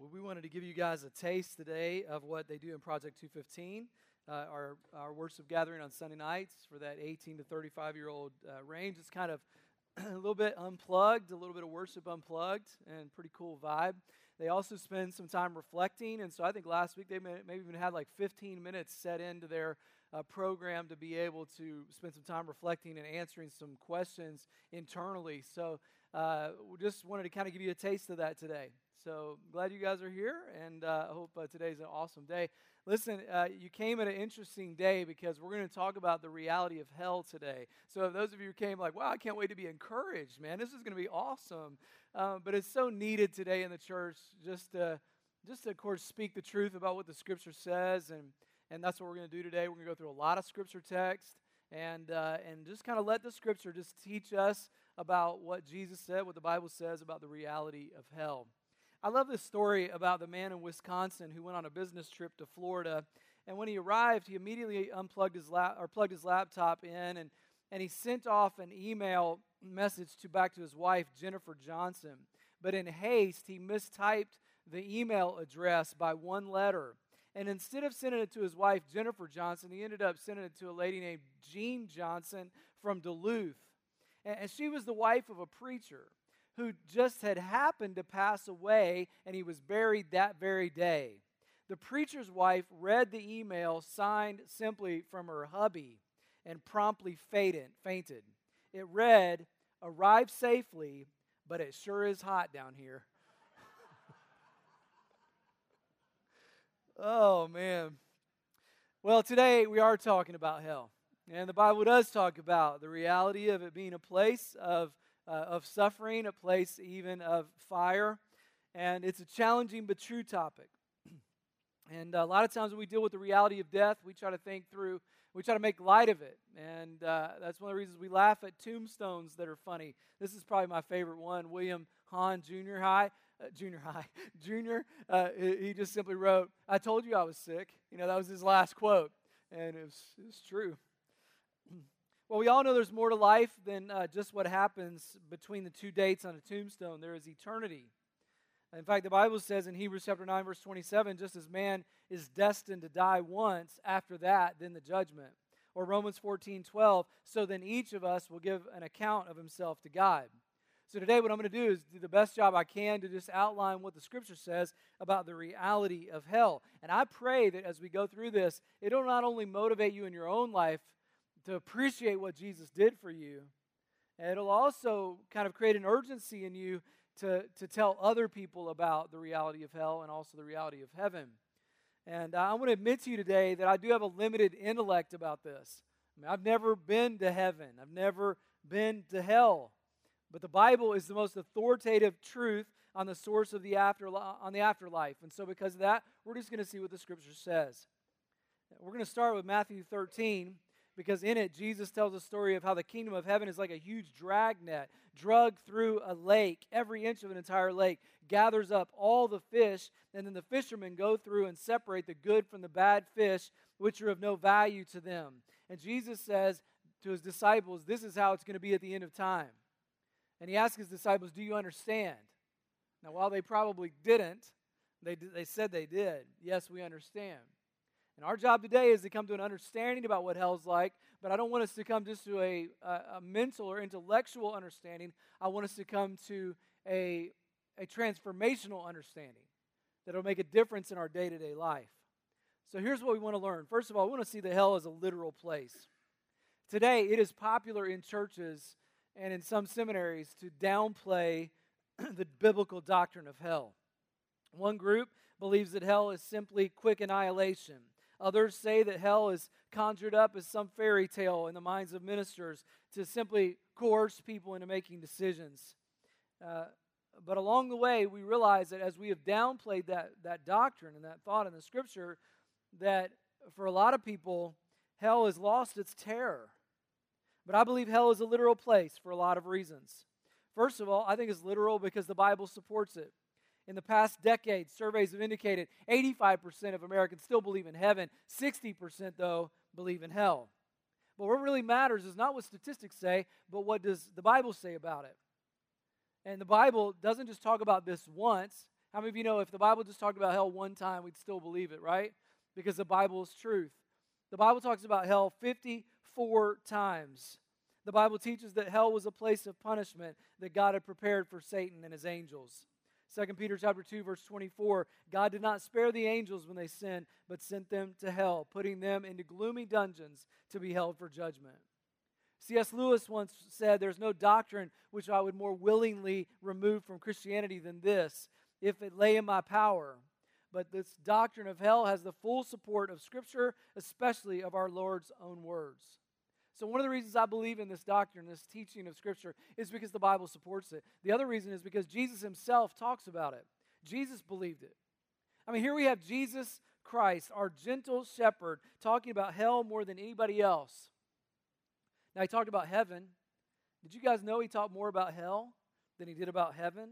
Well, we wanted to give you guys a taste today of what they do in Project 215, uh, our, our worship gathering on Sunday nights for that 18 to 35 year old uh, range. It's kind of a little bit unplugged, a little bit of worship unplugged, and pretty cool vibe. They also spend some time reflecting, and so I think last week they may, maybe even had like 15 minutes set into their uh, program to be able to spend some time reflecting and answering some questions internally. So uh, we just wanted to kind of give you a taste of that today. So glad you guys are here, and uh, I hope uh, today's an awesome day. Listen, uh, you came at an interesting day because we're going to talk about the reality of hell today. So those of you who came like, wow, I can't wait to be encouraged, man. This is going to be awesome. Uh, but it's so needed today in the church just to, just to, of course, speak the truth about what the Scripture says, and and that's what we're going to do today. We're going to go through a lot of Scripture text and uh, and just kind of let the Scripture just teach us about what Jesus said, what the Bible says about the reality of hell. I love this story about the man in Wisconsin who went on a business trip to Florida. And when he arrived, he immediately unplugged his lap or plugged his laptop in and, and he sent off an email message to back to his wife, Jennifer Johnson. But in haste, he mistyped the email address by one letter. And instead of sending it to his wife, Jennifer Johnson, he ended up sending it to a lady named Jean Johnson from Duluth. And she was the wife of a preacher who just had happened to pass away and he was buried that very day. The preacher's wife read the email signed simply from her hubby and promptly fainted. It read, Arrive safely, but it sure is hot down here. oh, man. Well, today we are talking about hell. And the Bible does talk about the reality of it being a place of uh, of suffering, a place even of fire. And it's a challenging but true topic. And a lot of times when we deal with the reality of death, we try to think through, we try to make light of it. And uh, that's one of the reasons we laugh at tombstones that are funny. This is probably my favorite one. William Hahn, junior high, uh, junior high, junior, uh, he just simply wrote, I told you I was sick. You know, that was his last quote. And it was, it true. Well, we all know there's more to life than uh, just what happens between the two dates on a tombstone. There is eternity. In fact, the Bible says in Hebrews chapter 9, verse 27, just as man is destined to die once, after that, then the judgment. Or Romans 14, 12, so then each of us will give an account of himself to God. So today, what I'm going to do is do the best job I can to just outline what the scripture says about the reality of hell. And I pray that as we go through this, it'll not only motivate you in your own life to appreciate what Jesus did for you. And it'll also kind of create an urgency in you to, to tell other people about the reality of hell and also the reality of heaven. And I want to admit to you today that I do have a limited intellect about this. I mean, I've never been to heaven, I've never been to hell. But the Bible is the most authoritative truth on the source of the after on the afterlife. And so because of that, we're just going to see what the scripture says. We're going to start with Matthew 13 because in it, Jesus tells a story of how the kingdom of heaven is like a huge dragnet drug through a lake, every inch of an entire lake, gathers up all the fish, and then the fishermen go through and separate the good from the bad fish, which are of no value to them. And Jesus says to his disciples, This is how it's going to be at the end of time. And he asks his disciples, Do you understand? Now, while they probably didn't, they, they said they did. Yes, we understand. And our job today is to come to an understanding about what hell's like, but I don't want us to come just to a, a, mental or intellectual understanding. I want us to come to a, a transformational understanding that'll make a difference in our day to day life. So here's what we want to learn. First of all, we want to see the hell as a literal place. Today, it is popular in churches and in some seminaries to downplay the biblical doctrine of hell. One group believes that hell is simply quick annihilation. Others say that hell is conjured up as some fairy tale in the minds of ministers to simply coerce people into making decisions. Uh, but along the way, we realize that as we have downplayed that, that doctrine and that thought in the scripture, that for a lot of people, hell has lost its terror. But I believe hell is a literal place for a lot of reasons. First of all, I think it's literal because the Bible supports it. In the past decade, surveys have indicated 85% of Americans still believe in heaven, 60% though believe in hell. But what really matters is not what statistics say, but what does the Bible say about it? And the Bible doesn't just talk about this once, How many of you know if the Bible just talked about hell one time, we'd still believe it, right? Because the Bible is truth. The Bible talks about hell 54 times. The Bible teaches that hell was a place of punishment that God had prepared for Satan and his angels. 2 Peter chapter 2 verse 24 God did not spare the angels when they sinned but sent them to hell putting them into gloomy dungeons to be held for judgment. C.S. Lewis once said there's no doctrine which I would more willingly remove from Christianity than this if it lay in my power. But this doctrine of hell has the full support of Scripture, especially of our Lord's own words. So, one of the reasons I believe in this doctrine, this teaching of Scripture, is because the Bible supports it. The other reason is because Jesus himself talks about it. Jesus believed it. I mean, here we have Jesus Christ, our gentle shepherd, talking about hell more than anybody else. Now, he talked about heaven. Did you guys know he talked more about hell than he did about heaven?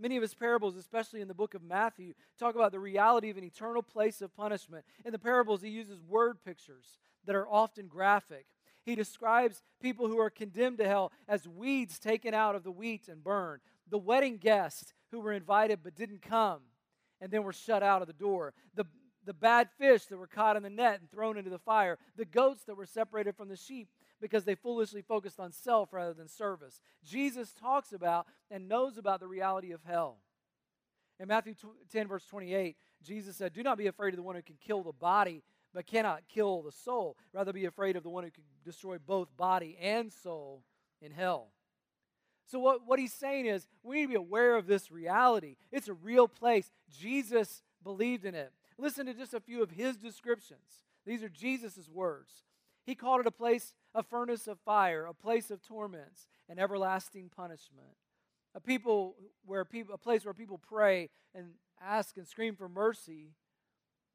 Many of his parables, especially in the book of Matthew, talk about the reality of an eternal place of punishment. In the parables, he uses word pictures that are often graphic. He describes people who are condemned to hell as weeds taken out of the wheat and burned, the wedding guests who were invited but didn't come and then were shut out of the door, the, the bad fish that were caught in the net and thrown into the fire, the goats that were separated from the sheep because they foolishly focused on self rather than service. Jesus talks about and knows about the reality of hell. In Matthew 10, verse 28, Jesus said, Do not be afraid of the one who can kill the body, but cannot kill the soul. Rather, be afraid of the one who can destroy both body and soul in hell. So, what, what he's saying is, we need to be aware of this reality. It's a real place. Jesus believed in it. Listen to just a few of his descriptions. These are Jesus' words. He called it a place, a furnace of fire, a place of torments and everlasting punishment. A people where people, a place where people pray and ask and scream for mercy,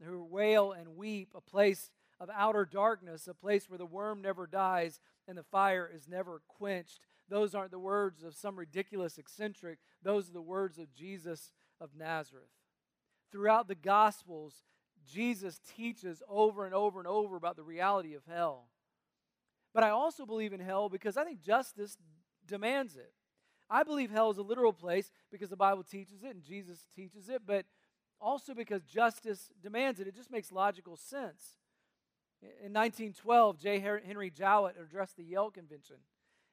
who wail and weep, a place of outer darkness, a place where the worm never dies and the fire is never quenched. Those aren't the words of some ridiculous eccentric. Those are the words of Jesus of Nazareth. Throughout the Gospels, Jesus teaches over and over and over about the reality of hell. But I also believe in hell because I think justice demands it. I believe hell is a literal place because the Bible teaches it and Jesus teaches it, but also because justice demands it. It just makes logical sense. In 1912, J. Henry Jowett addressed the Yale Convention,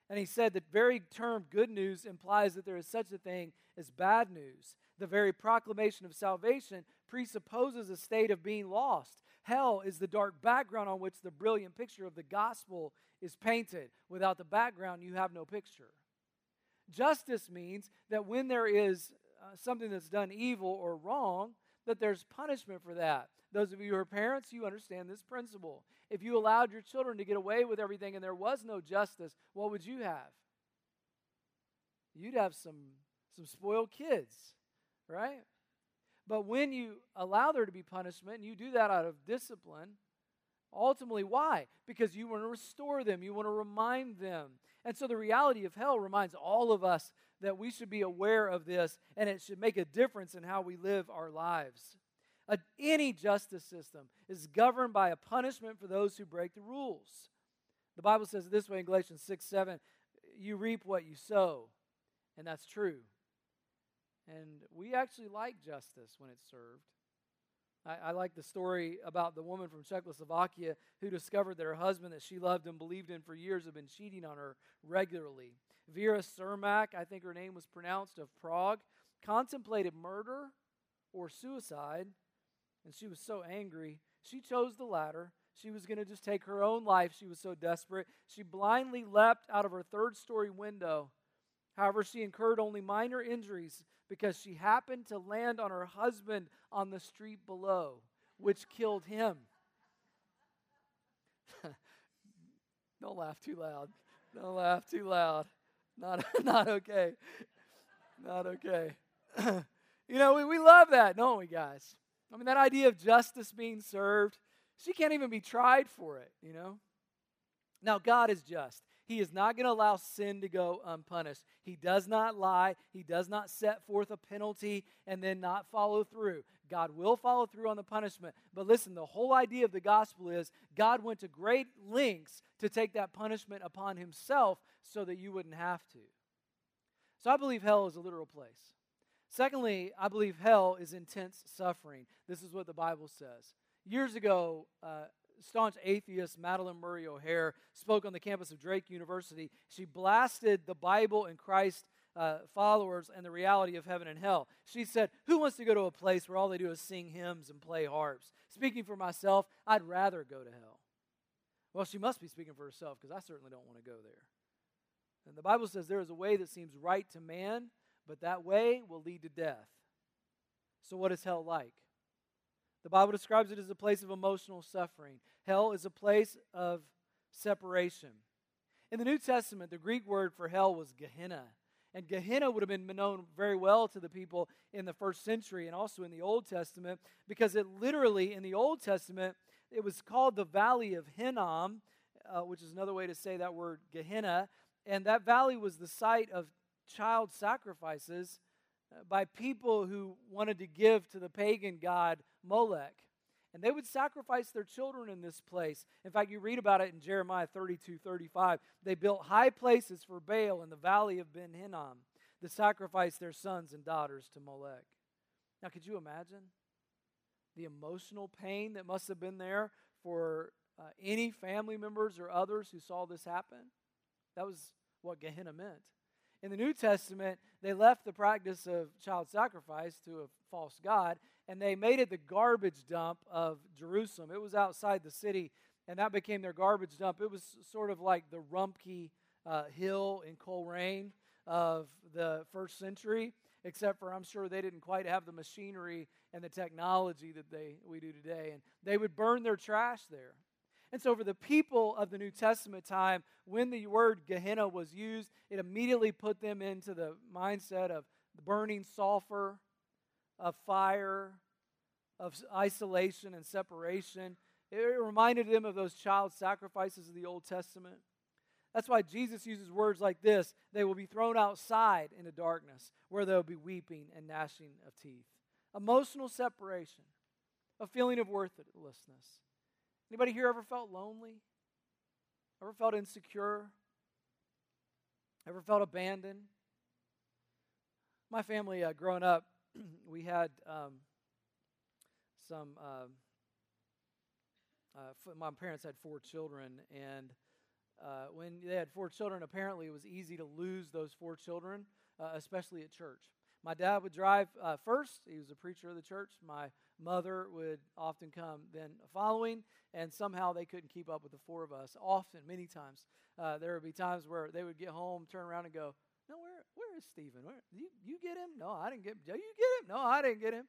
and he said that the very term good news implies that there is such a thing as bad news. The very proclamation of salvation presupposes a state of being lost. Hell is the dark background on which the brilliant picture of the gospel is painted. Without the background, you have no picture. Justice means that when there is uh, something that's done evil or wrong, that there's punishment for that. Those of you who are parents, you understand this principle. If you allowed your children to get away with everything and there was no justice, what would you have? You'd have some some spoiled kids, right? But when you allow there to be punishment, and you do that out of discipline, ultimately, why? Because you want to restore them, you want to remind them. And so the reality of hell reminds all of us that we should be aware of this and it should make a difference in how we live our lives. A, any justice system is governed by a punishment for those who break the rules. The Bible says it this way in Galatians 6 7 you reap what you sow. And that's true. And we actually like justice when it's served. I, I, like the story about the woman from Czechoslovakia who discovered that her husband that she loved and believed in for years had been cheating on her regularly. Vera Cermak, I think her name was pronounced, of Prague, contemplated murder or suicide, and she was so angry. She chose the latter. She was going to just take her own life. She was so desperate. She blindly leapt out of her third story window. However, she incurred only minor injuries because she happened to land on her husband on the street below, which killed him. Don't laugh too loud. Don't laugh too loud. Not, not okay. Not okay. you know, we, we love that, don't we, guys? I mean, that idea of justice being served, she can't even be tried for it, you know? Now, God is just. He is not going to allow sin to go unpunished. He does not lie. He does not set forth a penalty and then not follow through. God will follow through on the punishment. But listen, the whole idea of the gospel is God went to great lengths to take that punishment upon himself so that you wouldn't have to. So I believe hell is a literal place. Secondly, I believe hell is intense suffering. This is what the Bible says. Years ago, uh, staunch atheist Madalyn Murray O'Hair spoke on the campus of Drake University. She blasted the Bible and Christ uh, followers and the reality of heaven and hell. She said, Who wants to go to a place where all they do is sing hymns and play harps? Speaking for myself, I'd rather go to hell. Well, she must be speaking for herself because I certainly don't want to go there. And the Bible says there is a way that seems right to man, but that way will lead to death. So, what is hell like? The Bible describes it as a place of emotional suffering. Hell is a place of separation. In the New Testament, the Greek word for hell was Gehenna. And Gehenna would have been known very well to the people in the first century and also in the Old Testament because it literally, in the Old Testament, it was called the Valley of Hinnom, uh, which is another way to say that word Gehenna. And that valley was the site of child sacrifices by people who wanted to give to the pagan god Molech. And they would sacrifice their children in this place. In fact, you read about it in Jeremiah 32 35. They built high places for Baal in the valley of Ben Hinnom to sacrifice their sons and daughters to Molech. Now, could you imagine the emotional pain that must have been there for uh, any family members or others who saw this happen? That was what Gehenna meant. In the New Testament, they left the practice of child sacrifice to a false god and they made it the garbage dump of Jerusalem. It was outside the city, and that became their garbage dump. It was sort of like the Rumpke uh, Hill in Colerain of the first century, except for I'm sure they didn't quite have the machinery and the technology that they we do today. And they would burn their trash there. And so, for the people of the New Testament time, when the word Gehenna was used, it immediately put them into the mindset of burning sulfur of fire, of isolation and separation. It reminded them of those child sacrifices of the Old Testament. That's why Jesus uses words like this they will be thrown outside into darkness, where there will be weeping and gnashing of teeth. Emotional separation, a feeling of worthlessness. Anybody here ever felt lonely? Ever felt insecure? Ever felt abandoned? My family, uh, growing up, we had um, some. Uh, uh, my parents had four children, and uh, when they had four children, apparently it was easy to lose those four children, uh, especially at church. My dad would drive uh, first. He was a preacher of the church. My mother would often come then following, and somehow they couldn't keep up with the four of us. Often, many times, uh, there would be times where they would get home, turn around, and go, "No, where where is Stephen? Where you you get him? No, I didn't get. Do you get him? No, I didn't get him."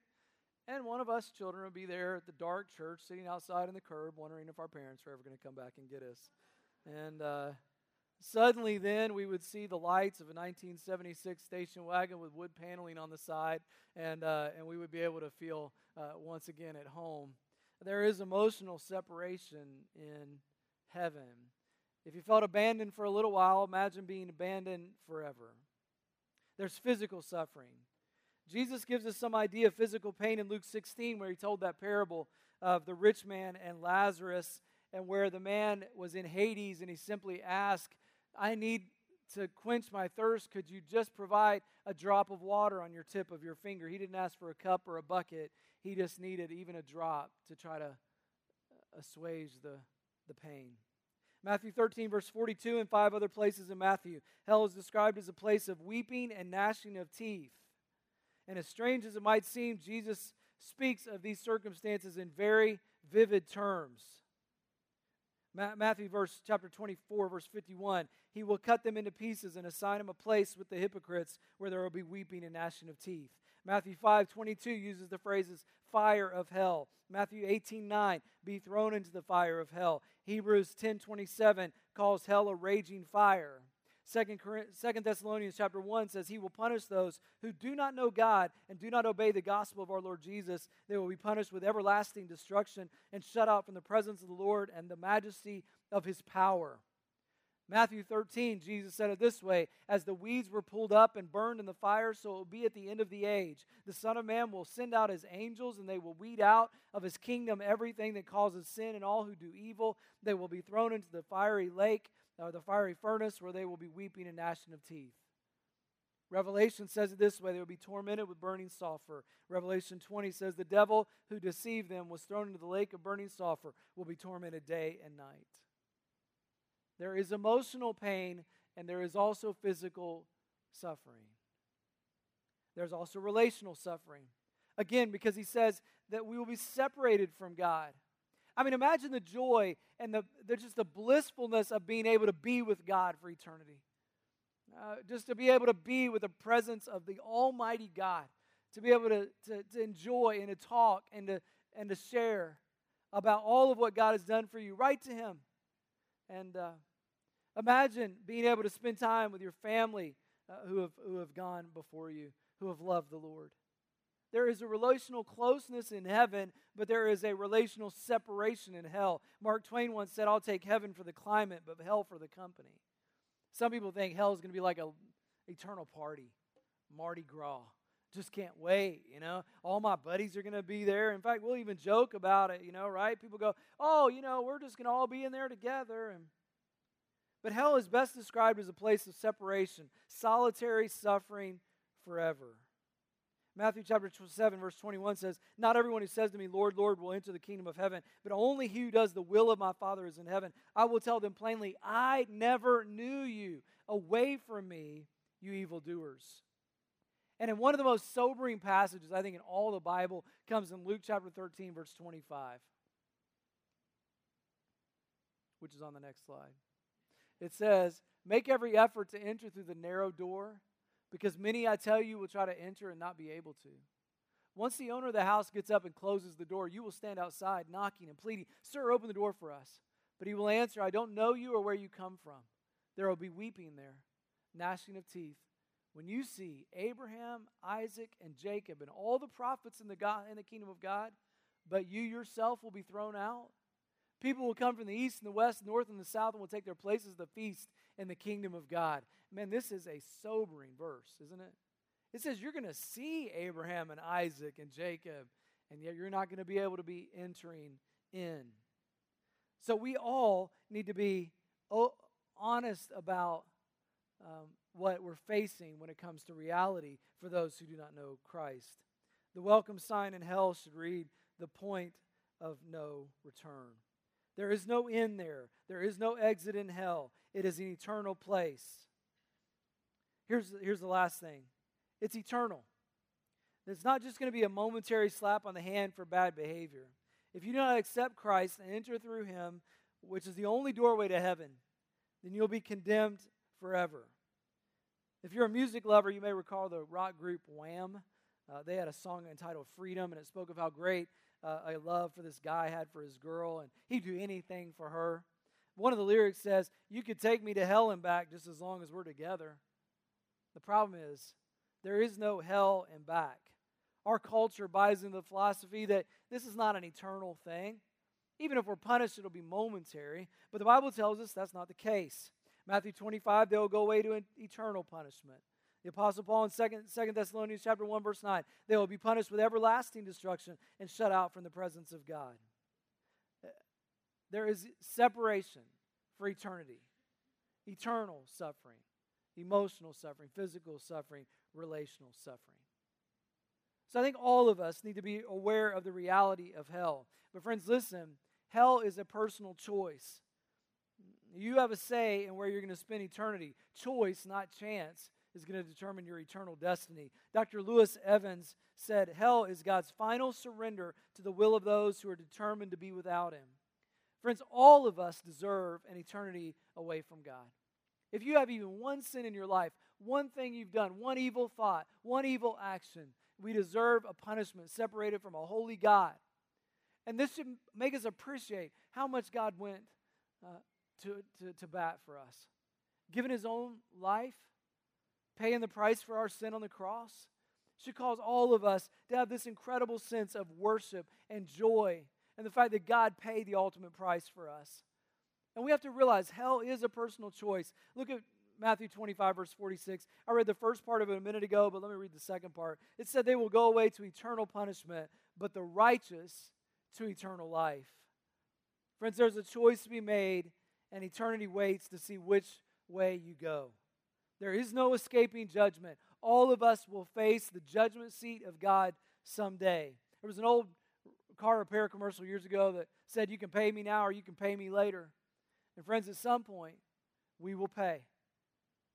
And one of us children would be there at the dark church, sitting outside on the curb, wondering if our parents were ever going to come back and get us. And uh, suddenly, then, we would see the lights of a 1976 station wagon with wood paneling on the side, and, uh, and we would be able to feel uh, once again at home. There is emotional separation in heaven. If you felt abandoned for a little while, imagine being abandoned forever. There's physical suffering. Jesus gives us some idea of physical pain in Luke 16, where he told that parable of the rich man and Lazarus, and where the man was in Hades and he simply asked, I need to quench my thirst. Could you just provide a drop of water on your tip of your finger? He didn't ask for a cup or a bucket, he just needed even a drop to try to assuage the, the pain. Matthew 13, verse 42, and five other places in Matthew. Hell is described as a place of weeping and gnashing of teeth. And as strange as it might seem, Jesus speaks of these circumstances in very vivid terms. Matthew verse chapter 24 verse 51 he will cut them into pieces and assign them a place with the hypocrites where there will be weeping and gnashing of teeth Matthew 5 22 uses the phrases fire of hell Matthew 18 9 be thrown into the fire of hell Hebrews 10 27 calls hell a raging fire Second, Second Thessalonians chapter 1 says, He will punish those who do not know God and do not obey the gospel of our Lord Jesus. They will be punished with everlasting destruction and shut out from the presence of the Lord and the majesty of his power. Matthew 13, Jesus said it this way As the weeds were pulled up and burned in the fire, so it will be at the end of the age. The Son of Man will send out his angels, and they will weed out of his kingdom everything that causes sin and all who do evil. They will be thrown into the fiery lake or the fiery furnace where they will be weeping and gnashing of teeth. Revelation says it this way they will be tormented with burning sulfur. Revelation 20 says the devil who deceived them was thrown into the lake of burning sulfur, will be tormented day and night. There is emotional pain and there is also physical suffering. There's also relational suffering. Again, because he says that we will be separated from God. I mean, imagine the joy and the, the just the blissfulness of being able to be with God for eternity. Uh, just to be able to be with the presence of the Almighty God, to be able to, to, to enjoy and to talk and to, and to share about all of what God has done for you, Write to Him. And uh, imagine being able to spend time with your family uh, who, have, who have gone before you, who have loved the Lord. There is a relational closeness in heaven, but there is a relational separation in hell. Mark Twain once said, I'll take heaven for the climate, but hell for the company. Some people think hell is going to be like a eternal party, Mardi Gras. Just can't wait, you know. All my buddies are going to be there. In fact, we'll even joke about it, you know, right? People go, "Oh, you know, we're just going to all be in there together." And but hell is best described as a place of separation, solitary suffering forever. Matthew chapter 7, verse 21 says, Not everyone who says to me, Lord, Lord, will enter the kingdom of heaven, but only he who does the will of my Father is in heaven. I will tell them plainly, I never knew you. Away from me, you evildoers. And in one of the most sobering passages, I think, in all the Bible, comes in Luke chapter 13, verse 25, which is on the next slide. It says, Make every effort to enter through the narrow door because many, I tell you, will try to enter and not be able to. Once the owner of the house gets up and closes the door, you will stand outside knocking and pleading, Sir, open the door for us. But he will answer, I don't know you or where you come from. There will be weeping there, gnashing of teeth. When you see Abraham, Isaac, and Jacob, and all the prophets in the, God, in the kingdom of God, but you yourself will be thrown out. People will come from the east and the west, north and the south, and will take their places at the feast in the kingdom of God. Man, this is a sobering verse, isn't it? It says you're going to see Abraham and Isaac and Jacob, and yet you're not going to be able to be entering in. So we all need to be honest about um, what we're facing when it comes to reality for those who do not know Christ. The welcome sign in hell should read the point of no return. There is no end there. There is no exit in hell. It is an eternal place. Here's, here's the last thing it's eternal. It's not just going to be a momentary slap on the hand for bad behavior. If you do not accept Christ and enter through him, which is the only doorway to heaven, then you'll be condemned forever. If you're a music lover, you may recall the rock group Wham. Uh, they had a song entitled Freedom, and it spoke of how great uh, a love for this guy had for his girl, and he'd do anything for her. One of the lyrics says, You could take me to hell and back just as long as we're together. The problem is, there is no hell and back. Our culture buys into the philosophy that this is not an eternal thing. Even if we're punished, it'll be momentary. But the Bible tells us that's not the case. Matthew 25, they'll go away to eternal punishment. The Apostle Paul in 2, 2 Thessalonians chapter 1, verse 9, they will be punished with everlasting destruction and shut out from the presence of God. Uh, there is separation for eternity, eternal suffering, emotional suffering, physical suffering, relational suffering. So I think all of us need to be aware of the reality of hell. But, friends, listen hell is a personal choice. You have a say in where you're going to spend eternity. Choice, not chance is going to determine your eternal destiny. Dr. Lewis Evans said, Hell is God's final surrender to the will of those who are determined to be without Him. Friends, all of us deserve an eternity away from God. If you have even one sin in your life, one thing you've done, one evil thought, one evil action, we deserve a punishment separated from a holy God. And this should make us appreciate how much God went uh, to, to, to bat for us. Given his own life, paying the price for our sin on the cross should cause all of us to have this incredible sense of worship and joy and the fact that God paid the ultimate price for us. And we have to realize hell is a personal choice. Look at Matthew 25, verse 46. I read the first part of it a minute ago, but let me read the second part. It said they will go away to eternal punishment, but the righteous to eternal life. Friends, there's a choice to be made, and eternity waits to see which way you go. There is no escaping judgment. all of us will face the judgment seat of God someday. There was an old car repair commercial years ago that said, You can pay me now or you can pay me later. And friends, at some point, we will pay.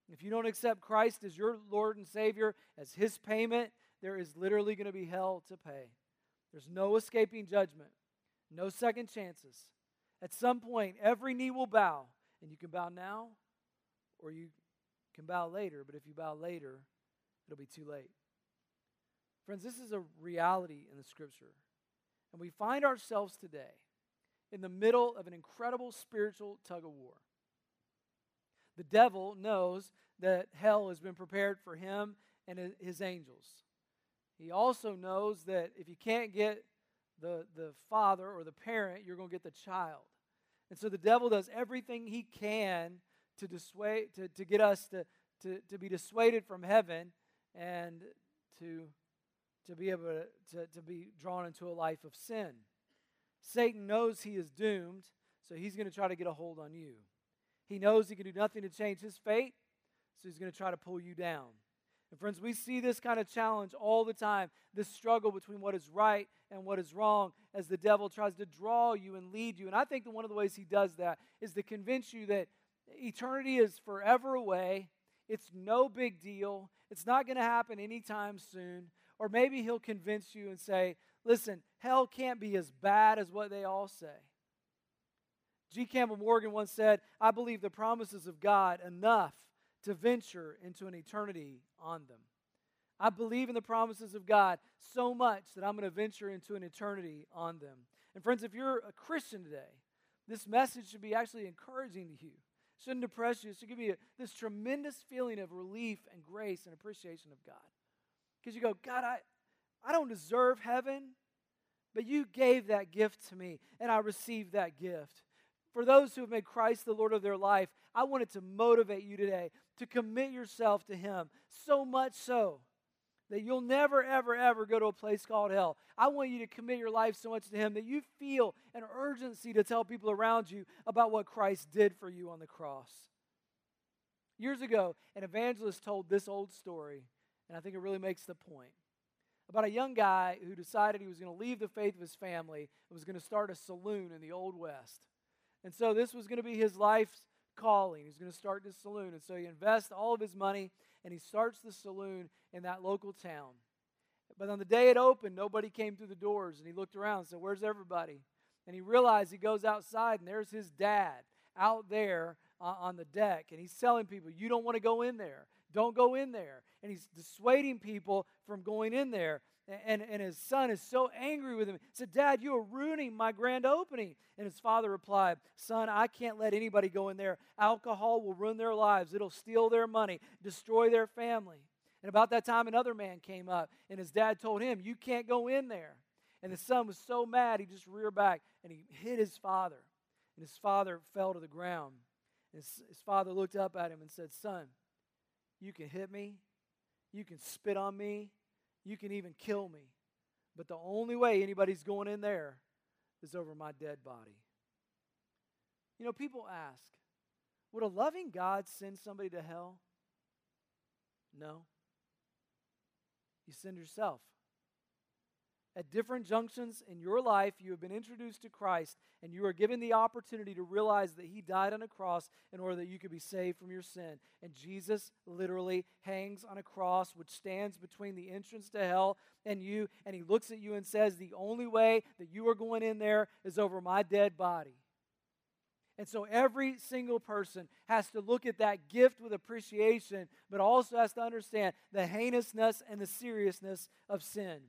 If you don't accept Christ as your Lord and Savior, as His payment, there is literally going to be hell to pay. There's no escaping judgment, no second chances. At some point, every knee will bow, and you can bow now or you can bow later, but if you bow later, it'll be too late. Friends, this is a reality in the Scripture. And we find ourselves today in the middle of an incredible spiritual tug of war. The devil knows that hell has been prepared for him and his angels. He also knows that if you can't get the, the father or the parent, you're going to get the child. And so the devil does everything he can to dissuade to, to get us to, to, to be dissuaded from heaven and to, to be able to, to, to be drawn into a life of sin. Satan knows he is doomed, so he's going to try to get a hold on you. He knows he can do nothing to change his fate, so he's going to try to pull you down. And friends, we see this kind of challenge all the time this struggle between what is right and what is wrong as the devil tries to draw you and lead you. And I think that one of the ways he does that is to convince you that eternity is forever away, it's no big deal, it's not going to happen anytime soon. Or maybe he'll convince you and say, listen, hell can't be as bad as what they all say. G. Campbell Morgan once said, I believe the promises of God enough to venture into an eternity on them. I believe in the promises of God so much that I'm going to venture into an eternity on them. And friends, if you're a Christian today, this message should be actually encouraging to you. Shouldn't depress you. It should give you this tremendous feeling of relief and grace and appreciation of God. Because you go, God, I, I don't deserve heaven, but you gave that gift to me, and I received that gift. For those who have made Christ the Lord of their life, I wanted to motivate you today to commit yourself to Him so much so that you'll never, ever, ever go to a place called hell. I want you to commit your life so much to Him that you feel an urgency to tell people around you about what Christ did for you on the cross. Years ago, an evangelist told this old story, and I think it really makes the point about a young guy who decided he was going to leave the faith of his family and was going to start a saloon in the Old West. And so this was going to be his life's calling. He's going to start this saloon. And so he invests all of his money and he starts the saloon in that local town. But on the day it opened, nobody came through the doors. And he looked around and said, Where's everybody? And he realized he goes outside and there's his dad out there uh, on the deck. And he's telling people, You don't want to go in there. Don't go in there. And he's dissuading people from going in there. And, and his son is so angry with him. He said, Dad, you are ruining my grand opening. And his father replied, Son, I can't let anybody go in there. Alcohol will ruin their lives, it'll steal their money, destroy their family. And about that time, another man came up, and his dad told him, You can't go in there. And the son was so mad, he just reared back and he hit his father. And his father fell to the ground. And his, his father looked up at him and said, Son, you can hit me, you can spit on me, you can even kill me. But the only way anybody's going in there is over my dead body. You know, people ask, would a loving God send somebody to hell? No. You send yourself. At different junctions in your life, you have been introduced to Christ and you are given the opportunity to realize that He died on a cross in order that you could be saved from your sin. And Jesus literally hangs on a cross which stands between the entrance to hell and you. And He looks at you and says, The only way that you are going in there is over my dead body. And so every single person has to look at that gift with appreciation, but also has to understand the heinousness and the seriousness of sin.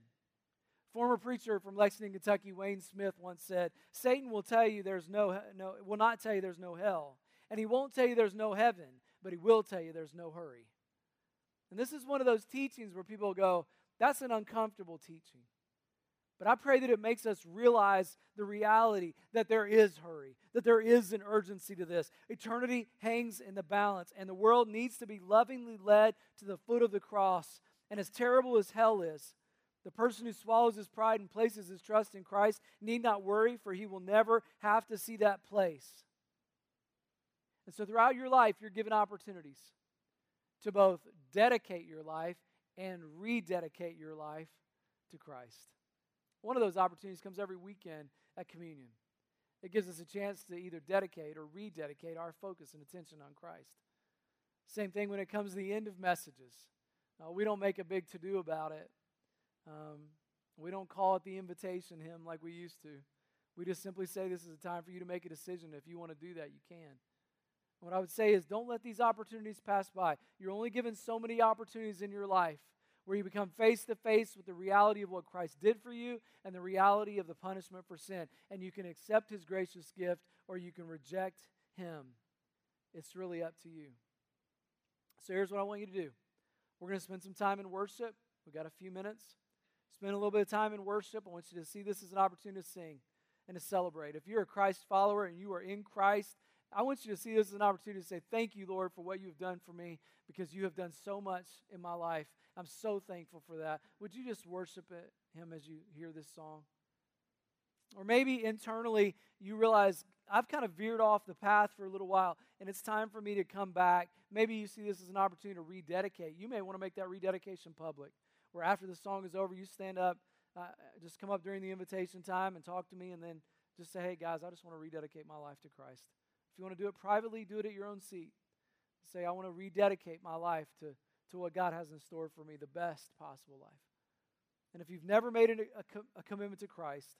Former preacher from Lexington, Kentucky, Wayne Smith once said, Satan will tell you there's no, no will not tell you there's no hell, and he won't tell you there's no heaven, but he will tell you there's no hurry. And this is one of those teachings where people go, that's an uncomfortable teaching. But I pray that it makes us realize the reality that there is hurry, that there is an urgency to this. Eternity hangs in the balance, and the world needs to be lovingly led to the foot of the cross. And as terrible as hell is, the person who swallows his pride and places his trust in Christ need not worry, for he will never have to see that place. And so, throughout your life, you're given opportunities to both dedicate your life and rededicate your life to Christ. One of those opportunities comes every weekend at communion. It gives us a chance to either dedicate or rededicate our focus and attention on Christ. Same thing when it comes to the end of messages. Uh, we don't make a big to do about it. Um, we don't call it the invitation hymn like we used to. We just simply say this is a time for you to make a decision. If you want to do that, you can. What I would say is don't let these opportunities pass by. You're only given so many opportunities in your life where you become face to face with the reality of what Christ did for you and the reality of the punishment for sin. And you can accept his gracious gift or you can reject him. It's really up to you. So here's what I want you to do we're going to spend some time in worship. We've got a few minutes. Spend a little bit of time in worship. I want you to see this as an opportunity to sing and to celebrate. If you're a Christ follower and you are in Christ, I want you to see this as an opportunity to say, Thank you, Lord, for what you've done for me because you have done so much in my life. I'm so thankful for that. Would you just worship it, Him as you hear this song? Or maybe internally you realize I've kind of veered off the path for a little while and it's time for me to come back. Maybe you see this as an opportunity to rededicate. You may want to make that rededication public, where after the song is over, you stand up, uh, just come up during the invitation time and talk to me, and then just say, hey, guys, I just want to rededicate my life to Christ. If you want to do it privately, do it at your own seat. Say, I want to rededicate my life to, to what God has in store for me, the best possible life. And if you've never made a, a, a commitment to Christ,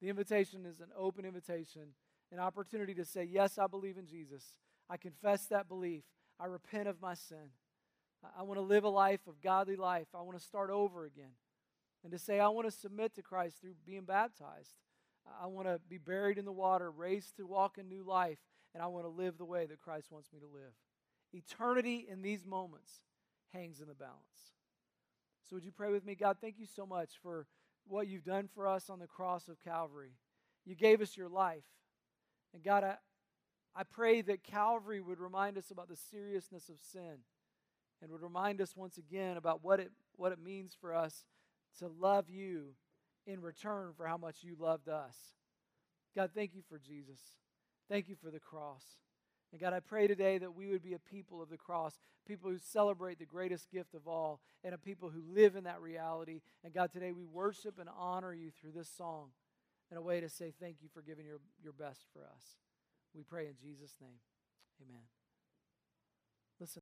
the invitation is an open invitation, an opportunity to say, Yes, I believe in Jesus. I confess that belief. I repent of my sin. I, want to live a life of godly life. I want to start over again. And to say, I want to submit to Christ through being baptized. I want to be buried in the water, raised to walk a new life, and I want to live the way that Christ wants me to live. Eternity in these moments hangs in the balance. So, would you pray with me? God, thank you so much for what you've done for us on the cross of Calvary. You gave us your life. And God, I, I pray that Calvary would remind us about the seriousness of sin and would remind us once again about what it, what it means for us to love you in return for how much you loved us. God, thank you for Jesus. Thank you for the cross. And God, I pray today that we would be a people of the cross, people who celebrate the greatest gift of all, and a people who live in that reality. And God, today we worship and honor you through this song in a way to say thank you for giving your, your best for us. We pray in Jesus' name. Amen.